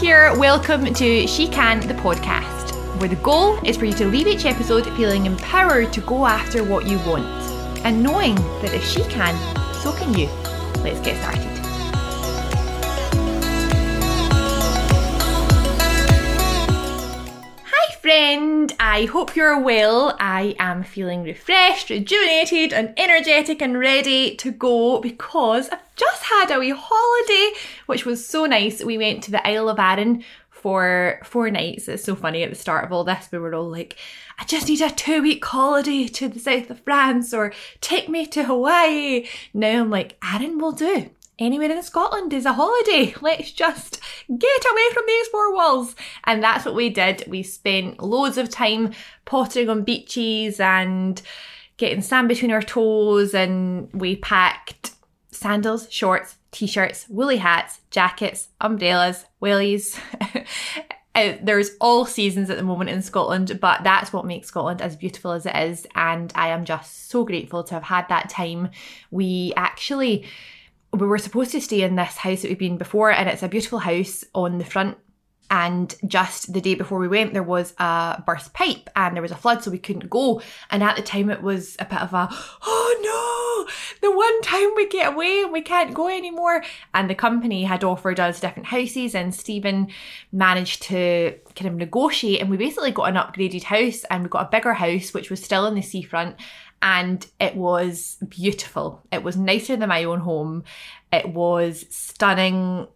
here. Welcome to She Can, the podcast, where the goal is for you to leave each episode feeling empowered to go after what you want and knowing that if she can, so can you. Let's get started. Friend. I hope you're well. I am feeling refreshed, rejuvenated, and energetic and ready to go because I've just had a wee holiday, which was so nice. We went to the Isle of Arran for four nights. It's so funny at the start of all this, we were all like, I just need a two week holiday to the south of France or take me to Hawaii. Now I'm like, Arran will do. Anywhere in Scotland is a holiday. Let's just get away from these four walls. And that's what we did. We spent loads of time pottering on beaches and getting sand between our toes, and we packed sandals, shorts, t-shirts, woolly hats, jackets, umbrellas, wellies. Uh, there's all seasons at the moment in Scotland, but that's what makes Scotland as beautiful as it is. And I am just so grateful to have had that time. We actually we were supposed to stay in this house that we've been before, and it's a beautiful house on the front and just the day before we went, there was a burst pipe and there was a flood, so we couldn't go. And at the time, it was a bit of a, oh no, the one time we get away and we can't go anymore. And the company had offered us different houses, and Stephen managed to kind of negotiate. And we basically got an upgraded house and we got a bigger house, which was still in the seafront. And it was beautiful. It was nicer than my own home. It was stunning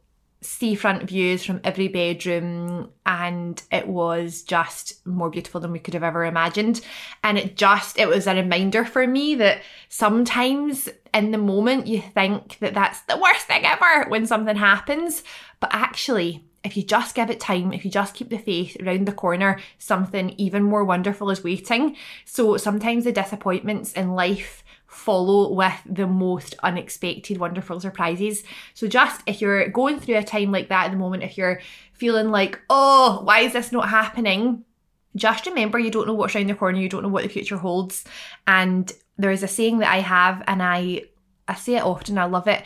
seafront views from every bedroom and it was just more beautiful than we could have ever imagined and it just it was a reminder for me that sometimes in the moment you think that that's the worst thing ever when something happens but actually if you just give it time, if you just keep the faith around the corner, something even more wonderful is waiting. So sometimes the disappointments in life follow with the most unexpected, wonderful surprises. So, just if you're going through a time like that at the moment, if you're feeling like, oh, why is this not happening? Just remember you don't know what's around the corner, you don't know what the future holds. And there is a saying that I have, and I I say it often, I love it.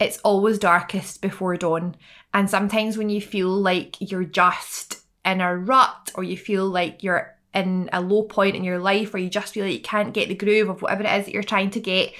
It's always darkest before dawn. And sometimes when you feel like you're just in a rut or you feel like you're in a low point in your life or you just feel like you can't get the groove of whatever it is that you're trying to get,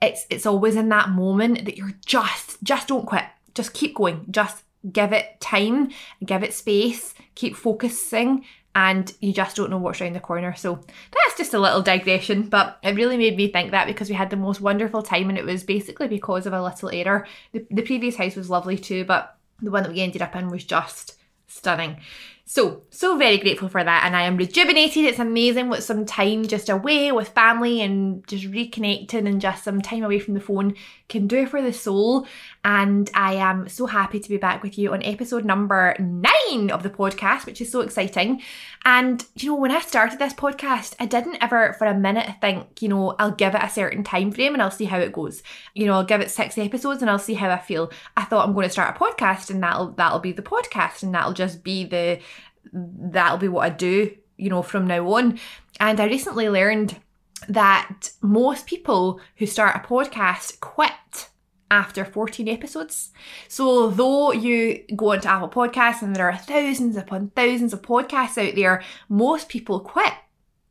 it's it's always in that moment that you're just just don't quit. Just keep going. Just give it time, give it space, keep focusing and you just don't know what's around the corner. So that's just a little digression, but it really made me think that because we had the most wonderful time and it was basically because of a little error. The, the previous house was lovely too, but the one that we ended up in was just stunning. So, so very grateful for that. And I am rejuvenated. It's amazing what some time just away with family and just reconnecting and just some time away from the phone can do for the soul. And I am so happy to be back with you on episode number nine of the podcast, which is so exciting. And, you know, when I started this podcast, I didn't ever for a minute think, you know, I'll give it a certain time frame and I'll see how it goes. You know, I'll give it six episodes and I'll see how I feel. I thought I'm going to start a podcast and that'll that'll be the podcast and that'll just be the that'll be what I do, you know, from now on. And I recently learned that most people who start a podcast quit after 14 episodes. So, though you go onto Apple Podcasts and there are thousands upon thousands of podcasts out there, most people quit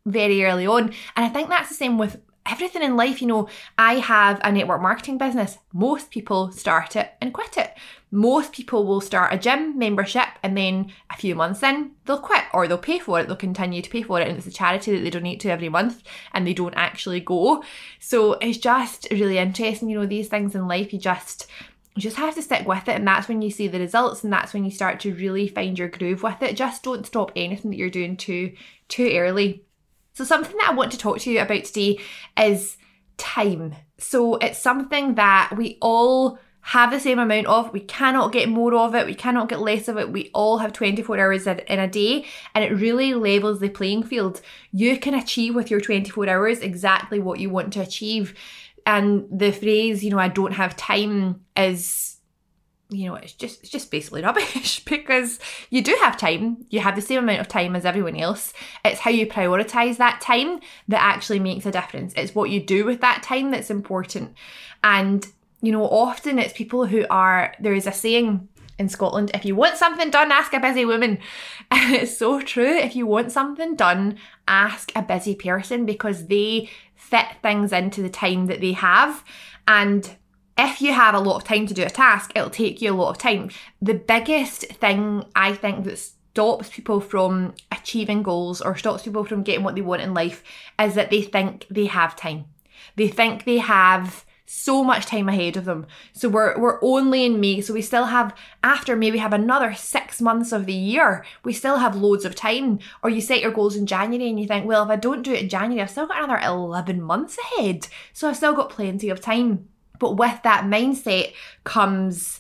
very early on. And I think that's the same with everything in life, you know, I have a network marketing business. Most people start it and quit it. Most people will start a gym membership and then a few months in, they'll quit or they'll pay for it. They'll continue to pay for it. And it's a charity that they donate to every month and they don't actually go. So it's just really interesting, you know, these things in life, you just you just have to stick with it and that's when you see the results and that's when you start to really find your groove with it just don't stop anything that you're doing too too early so, something that I want to talk to you about today is time. So, it's something that we all have the same amount of. We cannot get more of it. We cannot get less of it. We all have 24 hours in a day, and it really levels the playing field. You can achieve with your 24 hours exactly what you want to achieve. And the phrase, you know, I don't have time is you know, it's just it's just basically rubbish because you do have time. You have the same amount of time as everyone else. It's how you prioritize that time that actually makes a difference. It's what you do with that time that's important. And you know, often it's people who are there is a saying in Scotland. If you want something done, ask a busy woman. And it's so true. If you want something done, ask a busy person because they fit things into the time that they have. And if you have a lot of time to do a task, it'll take you a lot of time. The biggest thing I think that stops people from achieving goals or stops people from getting what they want in life is that they think they have time. They think they have so much time ahead of them. So we're we're only in May, so we still have after May we have another six months of the year. We still have loads of time. Or you set your goals in January and you think, well, if I don't do it in January, I've still got another eleven months ahead. So I've still got plenty of time. But with that mindset comes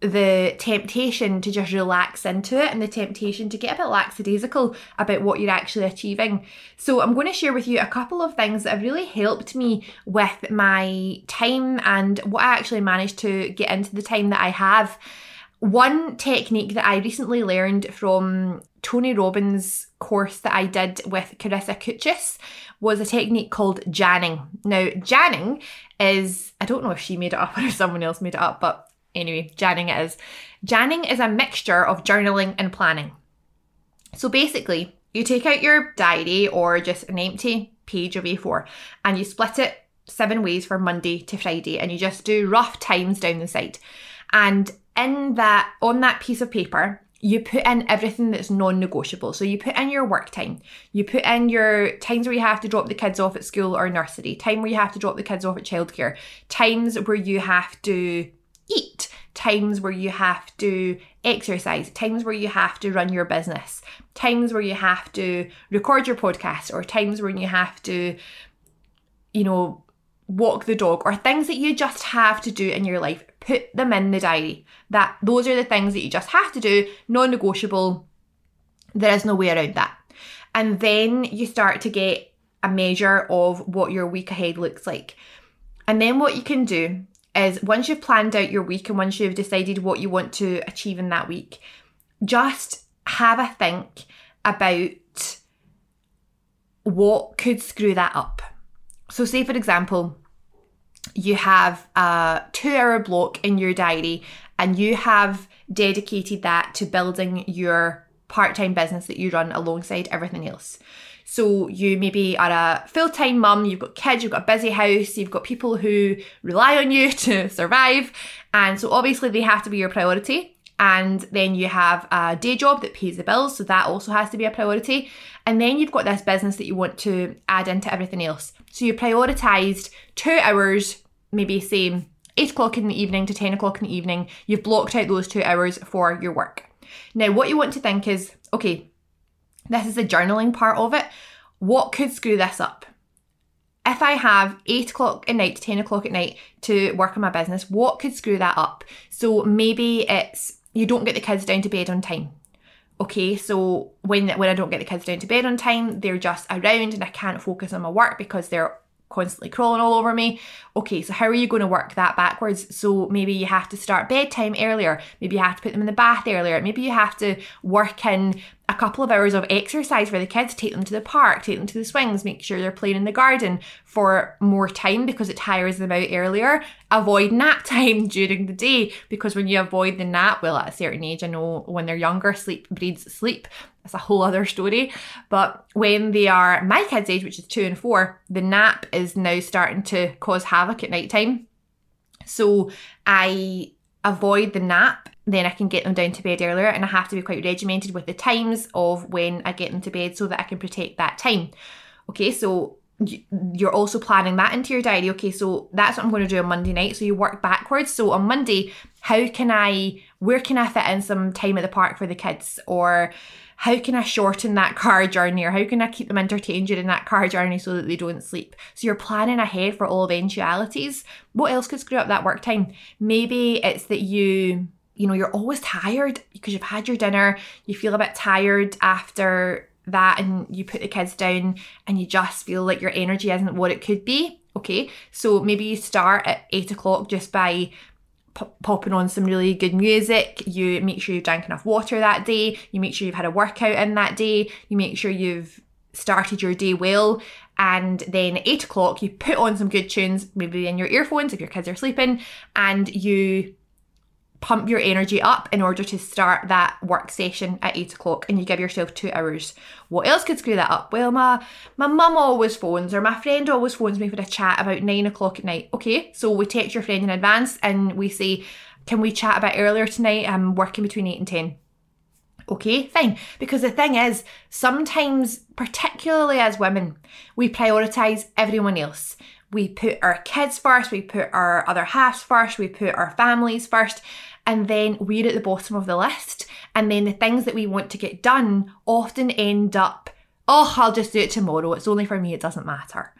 the temptation to just relax into it and the temptation to get a bit lackadaisical about what you're actually achieving. So, I'm going to share with you a couple of things that have really helped me with my time and what I actually managed to get into the time that I have. One technique that I recently learned from Tony Robbins' course that I did with Carissa Kuchis was a technique called Janning. Now, Janning is, I don't know if she made it up or if someone else made it up, but Anyway, Janning it is. Janning is a mixture of journaling and planning. So basically, you take out your diary or just an empty page of A4 and you split it seven ways from Monday to Friday and you just do rough times down the side. And in that, on that piece of paper, you put in everything that's non-negotiable. So you put in your work time, you put in your times where you have to drop the kids off at school or nursery, time where you have to drop the kids off at childcare, times where you have to eat, times where you have to exercise, times where you have to run your business, times where you have to record your podcast, or times when you have to, you know, walk the dog, or things that you just have to do in your life. Put them in the diary. That those are the things that you just have to do, non-negotiable. There is no way around that. And then you start to get a measure of what your week ahead looks like. And then what you can do is once you've planned out your week and once you've decided what you want to achieve in that week, just have a think about what could screw that up. So, say for example, you have a two hour block in your diary and you have dedicated that to building your part time business that you run alongside everything else. So you maybe are a full time mum, you've got kids, you've got a busy house, you've got people who rely on you to survive. And so obviously they have to be your priority. And then you have a day job that pays the bills, so that also has to be a priority. And then you've got this business that you want to add into everything else. So you prioritized two hours, maybe say 8 o'clock in the evening to 10 o'clock in the evening. You've blocked out those two hours for your work. Now, what you want to think is okay, this is the journaling part of it. What could screw this up? If I have 8 o'clock at night to 10 o'clock at night to work on my business, what could screw that up? So maybe it's you don't get the kids down to bed on time. Okay, so when when I don't get the kids down to bed on time, they're just around and I can't focus on my work because they're constantly crawling all over me. Okay, so how are you going to work that backwards? So maybe you have to start bedtime earlier. Maybe you have to put them in the bath earlier. Maybe you have to work in a couple of hours of exercise for the kids, take them to the park, take them to the swings, make sure they're playing in the garden for more time because it tires them out earlier. Avoid nap time during the day because when you avoid the nap, well, at a certain age, I know when they're younger, sleep breeds sleep. That's a whole other story. But when they are my kids' age, which is two and four, the nap is now starting to cause havoc at night time. So I avoid the nap then I can get them down to bed earlier and I have to be quite regimented with the times of when I get them to bed so that I can protect that time. Okay, so you're also planning that into your diary. Okay, so that's what I'm going to do on Monday night. So you work backwards. So on Monday, how can I, where can I fit in some time at the park for the kids? Or how can I shorten that car journey? Or how can I keep them entertained during that car journey so that they don't sleep? So you're planning ahead for all eventualities. What else could screw up that work time? Maybe it's that you you know, you're always tired because you've had your dinner, you feel a bit tired after that, and you put the kids down and you just feel like your energy isn't what it could be. Okay, so maybe you start at eight o'clock just by popping on some really good music. You make sure you've drank enough water that day. You make sure you've had a workout in that day. You make sure you've started your day well. And then eight o'clock, you put on some good tunes, maybe in your earphones if your kids are sleeping, and you pump your energy up in order to start that work session at eight o'clock and you give yourself two hours. What else could screw that up? Well, my my mum always phones or my friend always phones me for a chat about nine o'clock at night. Okay, so we text your friend in advance and we say, Can we chat a bit earlier tonight? I'm working between eight and ten. Okay, fine. Because the thing is, sometimes, particularly as women, we prioritize everyone else. We put our kids first, we put our other halves first, we put our families first, and then we're at the bottom of the list. And then the things that we want to get done often end up, oh, I'll just do it tomorrow. It's only for me, it doesn't matter.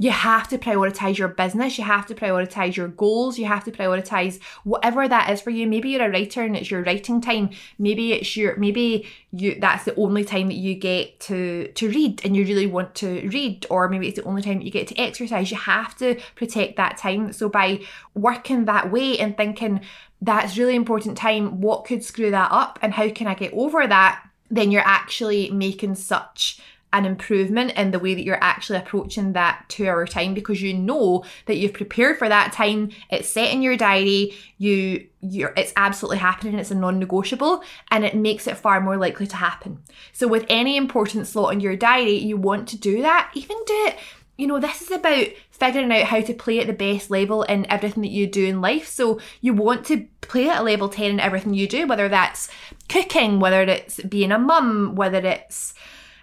You have to prioritize your business. You have to prioritize your goals. You have to prioritize whatever that is for you. Maybe you're a writer and it's your writing time. Maybe it's your maybe you that's the only time that you get to to read and you really want to read or maybe it's the only time that you get to exercise. You have to protect that time. So by working that way and thinking that's really important time, what could screw that up and how can I get over that? Then you're actually making such an improvement in the way that you're actually approaching that two hour time because you know that you've prepared for that time it's set in your diary you you're it's absolutely happening it's a non-negotiable and it makes it far more likely to happen. So with any important slot in your diary you want to do that even do it you know this is about figuring out how to play at the best level in everything that you do in life. So you want to play at a level 10 in everything you do whether that's cooking whether it's being a mum whether it's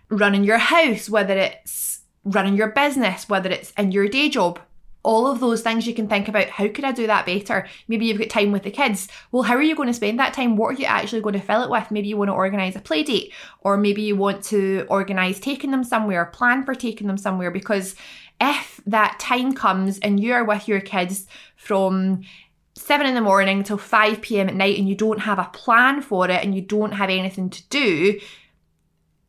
running your house, whether it's running your business, whether it's in your day job. All of those things you can think about how could I do that better? Maybe you've got time with the kids. Well, how are you going to spend that time? What are you actually going to fill it with? Maybe you want to organise a play date, or maybe you want to organise taking them somewhere, plan for taking them somewhere. Because if that time comes and you are with your kids from seven in the morning till 5 pm at night and you don't have a plan for it and you don't have anything to do,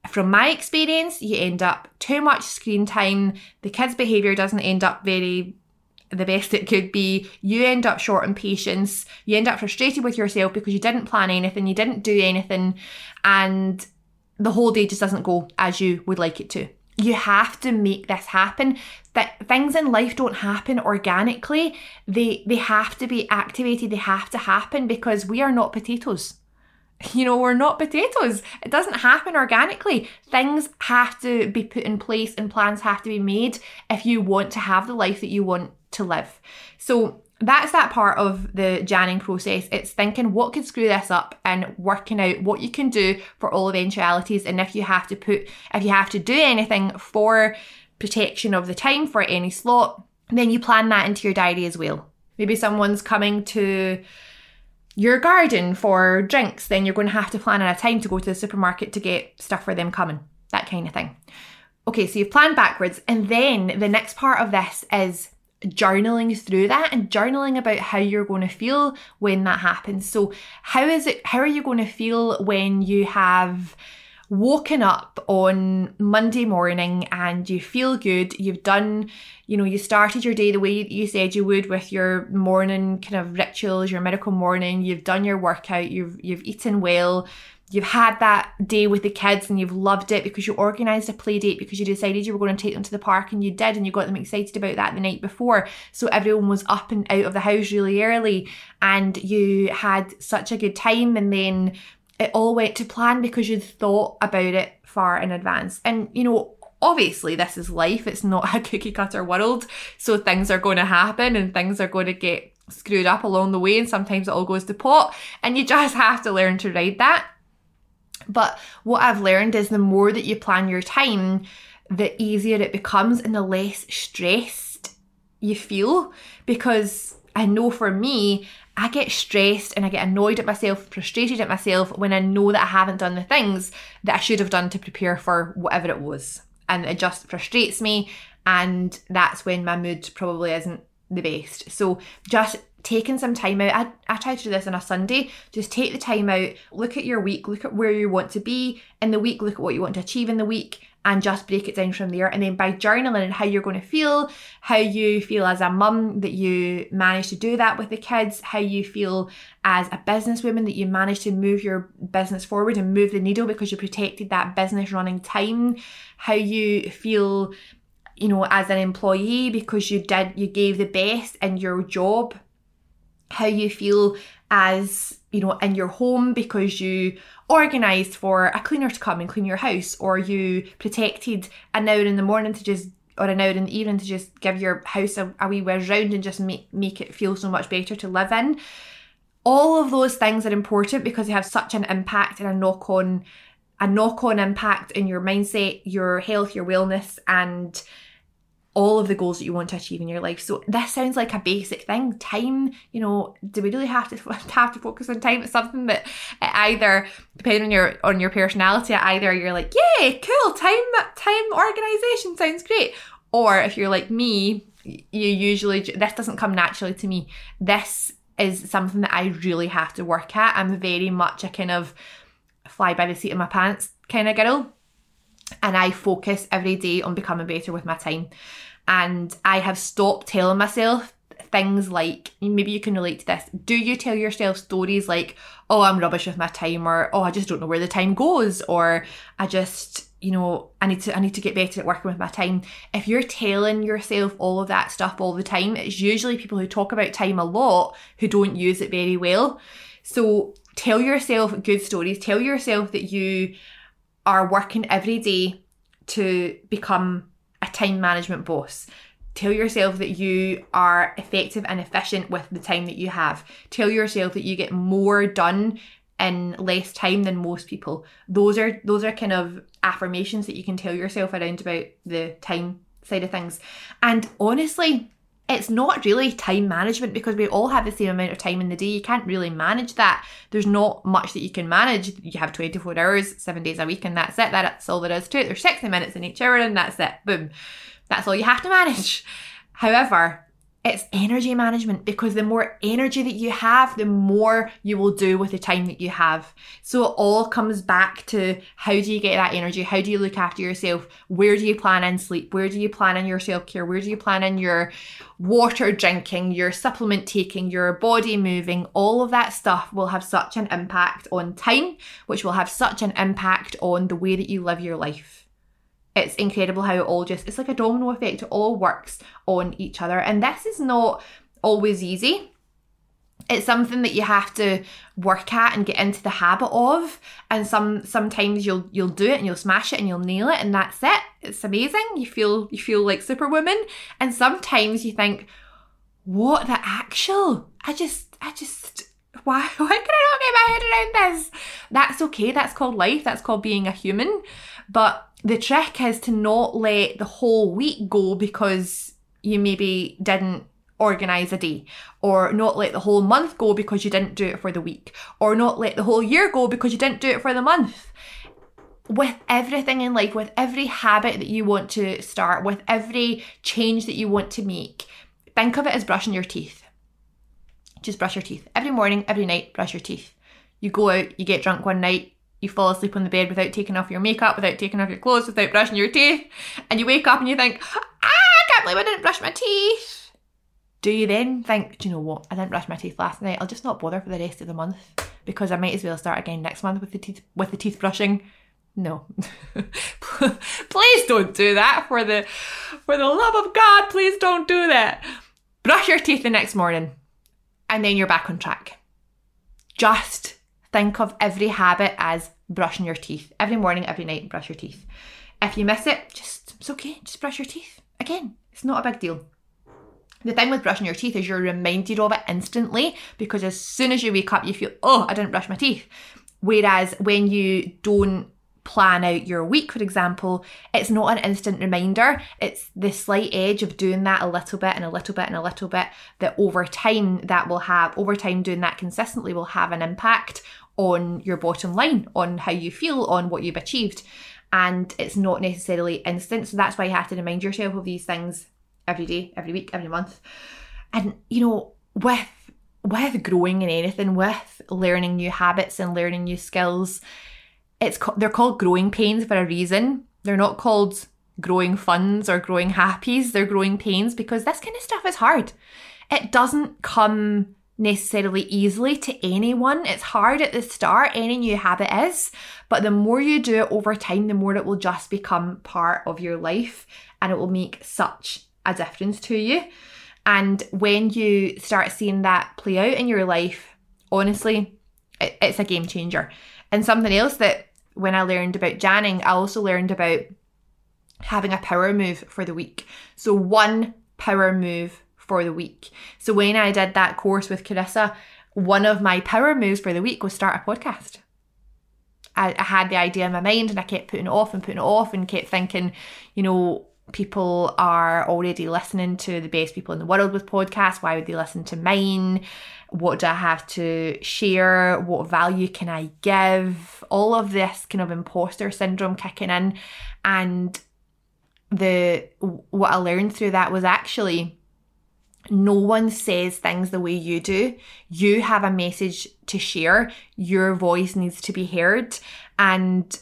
from my experience, you end up too much screen time, the kid's behaviour doesn't end up very the best it could be. You end up short in patience. You end up frustrated with yourself because you didn't plan anything, you didn't do anything, and the whole day just doesn't go as you would like it to. You have to make this happen. That things in life don't happen organically. They they have to be activated. They have to happen because we are not potatoes you know, we're not potatoes. It doesn't happen organically. Things have to be put in place and plans have to be made if you want to have the life that you want to live. So that's that part of the Janning process. It's thinking what could screw this up and working out what you can do for all eventualities. And if you have to put, if you have to do anything for protection of the time for any slot, then you plan that into your diary as well. Maybe someone's coming to your garden for drinks, then you're going to have to plan in a time to go to the supermarket to get stuff for them coming, that kind of thing. Okay, so you've planned backwards, and then the next part of this is journaling through that and journaling about how you're going to feel when that happens. So, how is it, how are you going to feel when you have woken up on Monday morning and you feel good, you've done, you know, you started your day the way you said you would with your morning kind of rituals, your miracle morning, you've done your workout, you've you've eaten well, you've had that day with the kids and you've loved it because you organized a play date because you decided you were going to take them to the park and you did and you got them excited about that the night before. So everyone was up and out of the house really early and you had such a good time and then it all went to plan because you'd thought about it far in advance. And, you know, obviously this is life, it's not a cookie cutter world. So things are going to happen and things are going to get screwed up along the way, and sometimes it all goes to pot. And you just have to learn to ride that. But what I've learned is the more that you plan your time, the easier it becomes and the less stressed you feel because I know for me, I get stressed and I get annoyed at myself, frustrated at myself when I know that I haven't done the things that I should have done to prepare for whatever it was. And it just frustrates me. And that's when my mood probably isn't the best. So just taking some time out. I, I try to do this on a Sunday. Just take the time out, look at your week, look at where you want to be in the week, look at what you want to achieve in the week, and just break it down from there. And then by journaling and how you're going to feel, how you feel as a mum that you managed to do that with the kids, how you feel as a businesswoman that you managed to move your business forward and move the needle because you protected that business running time, how you feel you know as an employee because you did you gave the best in your job how you feel as, you know, in your home because you organised for a cleaner to come and clean your house, or you protected an hour in the morning to just or an hour in the evening to just give your house a, a wee whiz round and just make, make it feel so much better to live in. All of those things are important because they have such an impact and a knock on a knock on impact in your mindset, your health, your wellness, and all of the goals that you want to achieve in your life. So this sounds like a basic thing. Time, you know, do we really have to have to focus on time? It's something that either depending on your on your personality, either you're like, yay, cool, time time organization sounds great, or if you're like me, you usually this doesn't come naturally to me. This is something that I really have to work at. I'm very much a kind of fly by the seat of my pants kind of girl. And I focus every day on becoming better with my time. And I have stopped telling myself things like maybe you can relate to this. Do you tell yourself stories like, oh, I'm rubbish with my time, or oh, I just don't know where the time goes, or I just, you know, I need to I need to get better at working with my time. If you're telling yourself all of that stuff all the time, it's usually people who talk about time a lot who don't use it very well. So tell yourself good stories. Tell yourself that you are working every day to become time management boss. Tell yourself that you are effective and efficient with the time that you have. Tell yourself that you get more done in less time than most people. Those are those are kind of affirmations that you can tell yourself around about the time side of things. And honestly, it's not really time management because we all have the same amount of time in the day. You can't really manage that. There's not much that you can manage. You have 24 hours, seven days a week, and that's it. That's all there is to it. There's 60 minutes in each hour, and that's it. Boom. That's all you have to manage. However, it's energy management because the more energy that you have, the more you will do with the time that you have. So it all comes back to how do you get that energy? How do you look after yourself? Where do you plan in sleep? Where do you plan in your self care? Where do you plan in your water drinking, your supplement taking, your body moving? All of that stuff will have such an impact on time, which will have such an impact on the way that you live your life it's incredible how it all just it's like a domino effect. It all works on each other. And this is not always easy. It's something that you have to work at and get into the habit of. And some sometimes you'll you'll do it and you'll smash it and you'll nail it and that's it. It's amazing. You feel you feel like superwoman. And sometimes you think what the actual? I just i just why why can i not get my head around this? That's okay. That's called life. That's called being a human. But the trick is to not let the whole week go because you maybe didn't organize a day or not let the whole month go because you didn't do it for the week or not let the whole year go because you didn't do it for the month. With everything in life with every habit that you want to start with every change that you want to make think of it as brushing your teeth. Just brush your teeth. Every morning every night brush your teeth. You go out you get drunk one night you fall asleep on the bed without taking off your makeup, without taking off your clothes, without brushing your teeth, and you wake up and you think, ah, I can't believe I didn't brush my teeth. Do you then think, do you know what? I didn't brush my teeth last night. I'll just not bother for the rest of the month because I might as well start again next month with the teeth with the teeth brushing. No. please don't do that for the for the love of God, please don't do that. Brush your teeth the next morning and then you're back on track. Just think of every habit as brushing your teeth. Every morning, every night, brush your teeth. If you miss it, just, it's okay, just brush your teeth. Again, it's not a big deal. The thing with brushing your teeth is you're reminded of it instantly because as soon as you wake up, you feel, oh, I didn't brush my teeth. Whereas when you don't plan out your week, for example, it's not an instant reminder. It's the slight edge of doing that a little bit and a little bit and a little bit that over time that will have, over time doing that consistently will have an impact on your bottom line, on how you feel, on what you've achieved. And it's not necessarily instant. So that's why you have to remind yourself of these things every day, every week, every month. And you know, with with growing in anything, with learning new habits and learning new skills, it's they're called growing pains for a reason. They're not called growing funds or growing happies. They're growing pains because this kind of stuff is hard. It doesn't come necessarily easily to anyone. It's hard at the start, any new habit is, but the more you do it over time, the more it will just become part of your life and it will make such a difference to you. And when you start seeing that play out in your life honestly, it, it's a game changer. And something else that when I learned about Janning, I also learned about having a power move for the week. So one power move for the week. So when I did that course with Carissa, one of my power moves for the week was start a podcast. I, I had the idea in my mind and I kept putting it off and putting it off and kept thinking, you know, people are already listening to the best people in the world with podcasts. Why would they listen to mine? What do I have to share? What value can I give? All of this kind of imposter syndrome kicking in. And the what I learned through that was actually no one says things the way you do. You have a message to share. Your voice needs to be heard. And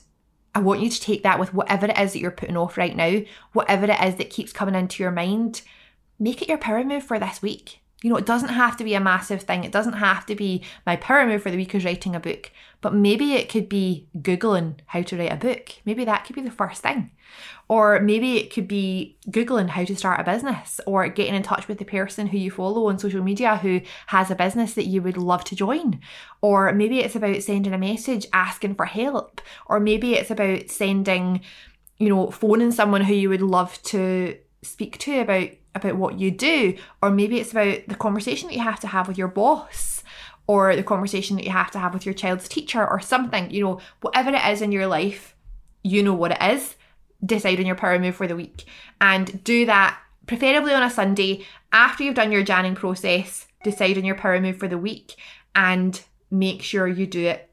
I want you to take that with whatever it is that you're putting off right now, whatever it is that keeps coming into your mind. Make it your power move for this week. You know, it doesn't have to be a massive thing. It doesn't have to be my power move for the week is writing a book, but maybe it could be Googling how to write a book. Maybe that could be the first thing. Or maybe it could be Googling how to start a business or getting in touch with the person who you follow on social media who has a business that you would love to join. Or maybe it's about sending a message asking for help. Or maybe it's about sending, you know, phoning someone who you would love to speak to about about what you do or maybe it's about the conversation that you have to have with your boss or the conversation that you have to have with your child's teacher or something you know whatever it is in your life you know what it is decide on your power move for the week. And do that preferably on a sunday. After you've done your janning process decide on your power move for the week and make sure you do it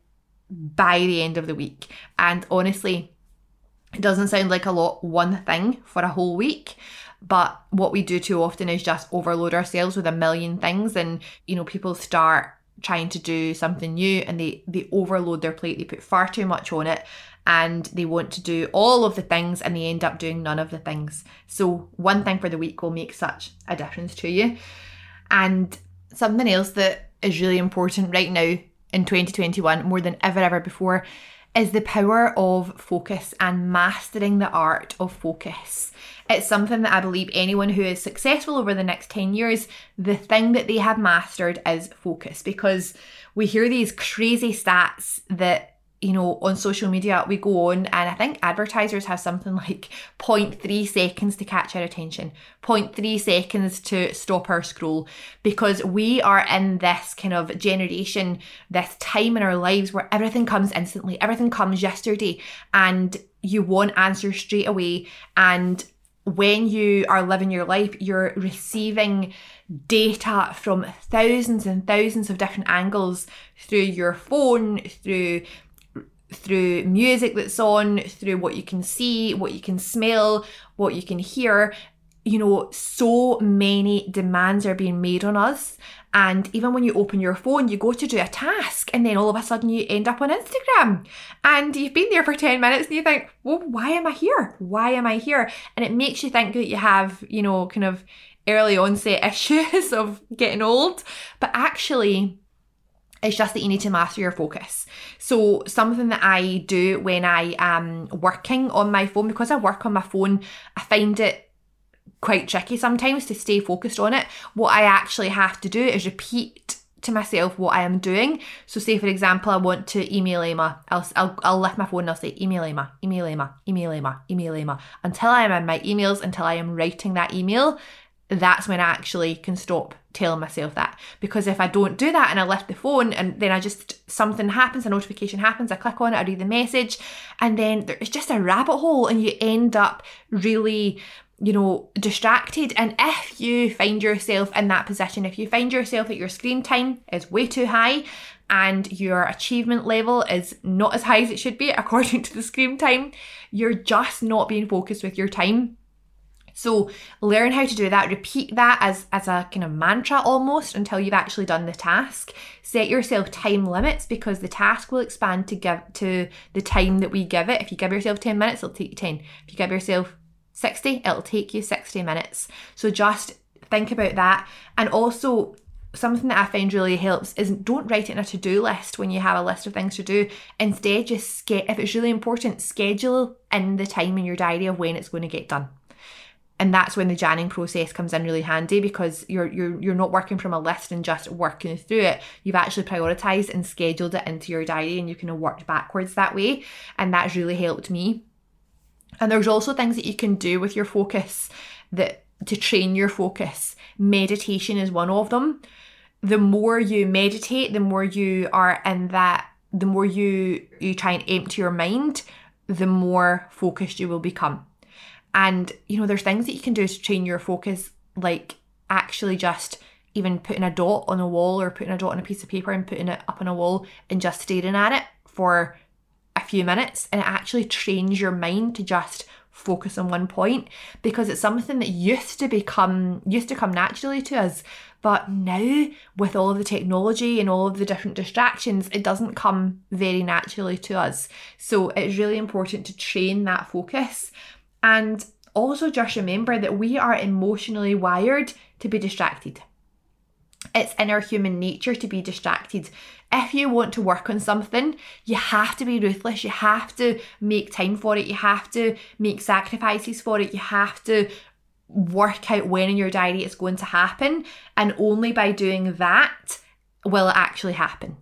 by the end of the week. And honestly it doesn't sound like a lot one thing for a whole week but what we do too often is just overload ourselves with a million things and you know people start trying to do something new and they they overload their plate. They put far too much on it and they want to do all of the things and they end up doing none of the things. So one thing for the week will make such a difference to you. And something else that is really important right now in 2021 more than ever ever before is the power of focus and mastering the art of focus. It's something that I believe anyone who is successful over the next 10 years, the thing that they have mastered is focus because we hear these crazy stats that you know, on social media, we go on, and I think advertisers have something like 0.3 seconds to catch our attention, 0.3 seconds to stop our scroll, because we are in this kind of generation, this time in our lives where everything comes instantly, everything comes yesterday, and you want answers straight away. And when you are living your life, you're receiving data from thousands and thousands of different angles through your phone, through through music that's on, through what you can see, what you can smell, what you can hear. You know, so many demands are being made on us. And even when you open your phone, you go to do a task, and then all of a sudden you end up on Instagram. And you've been there for 10 minutes and you think, well, why am I here? Why am I here? And it makes you think that you have, you know, kind of early onset issues of getting old. But actually, it's just that you need to master your focus. So, something that I do when I am working on my phone, because I work on my phone, I find it quite tricky sometimes to stay focused on it. What I actually have to do is repeat to myself what I am doing. So, say for example, I want to email Emma. I'll, I'll, I'll lift my phone and I'll say, email Emma, email Emma, email Emma, email Emma, until I am in my emails, until I am writing that email that's when I actually can stop telling myself that. Because if I don't do that and I lift the phone and then I just, something happens, a notification happens, I click on it, I read the message, and then it's just a rabbit hole and you end up really you know, distracted. And if you find yourself in that position, if you find yourself that your screen time is way too high and your achievement level is not as high as it should be according to the screen time, you're just not being focused with your time. So learn how to do that. Repeat that as, as a kind of mantra almost until you've actually done the task. Set yourself time limits because the task will expand to give to the time that we give it. If you give yourself 10 minutes, it'll take you 10. If you give yourself 60, it'll take you 60 minutes. So just think about that. And also something that I find really helps is don't write it in a to-do list when you have a list of things to do. Instead, just if it's really important, schedule in the time in your diary of when it's going to get done and that's when the janning process comes in really handy because you're you're you're not working from a list and just working through it. You've actually prioritized and scheduled it into your diary, and you of worked backwards that way, and that's really helped me. And there's also things that you can do with your focus that to train your focus. Meditation is one of them. The more you meditate, the more you are in that the more you you try and empty your mind, the more focused you will become. And you know, there's things that you can do to train your focus, like actually just even putting a dot on a wall or putting a dot on a piece of paper and putting it up on a wall and just staring at it for a few minutes. And it actually trains your mind to just focus on one point because it's something that used to become used to come naturally to us. But now with all of the technology and all of the different distractions it doesn't come very naturally to us. So it's really important to train that focus and also just remember that we are emotionally wired to be distracted it's in our human nature to be distracted. If you want to work on something, you have to be ruthless. You have to make time for it. You have to make sacrifices for it. You have to work out when in your diary it's going to happen. And only by doing that will it actually happen.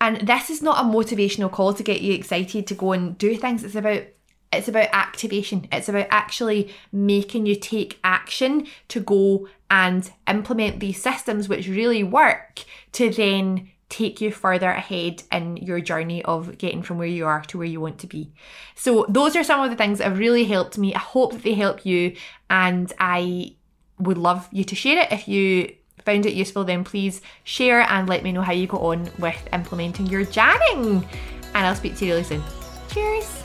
And this is not a motivational call to get you excited to go and do things. It's about it's about activation. It's about actually making you take action to go and implement these systems which really work to then take you further ahead in your journey of getting from where you are to where you want to be. So, those are some of the things that have really helped me. I hope that they help you, and I would love you to share it. If you found it useful, then please share and let me know how you go on with implementing your janning. And I'll speak to you really soon. Cheers!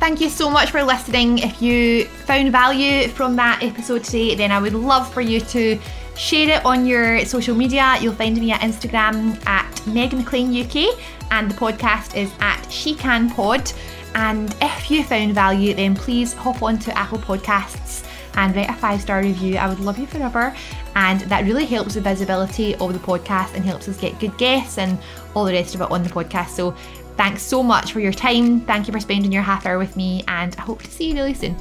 Thank you so much for listening. If you found value from that episode today, then I would love for you to share it on your social media. You'll find me at Instagram at Meg McLean UK, and the podcast is at She Can Pod. And if you found value, then please hop onto Apple Podcasts and write a five star review. I would love you forever. And that really helps the visibility of the podcast and helps us get good guests and all the rest of it on the podcast. So Thanks so much for your time. Thank you for spending your half hour with me, and I hope to see you really soon.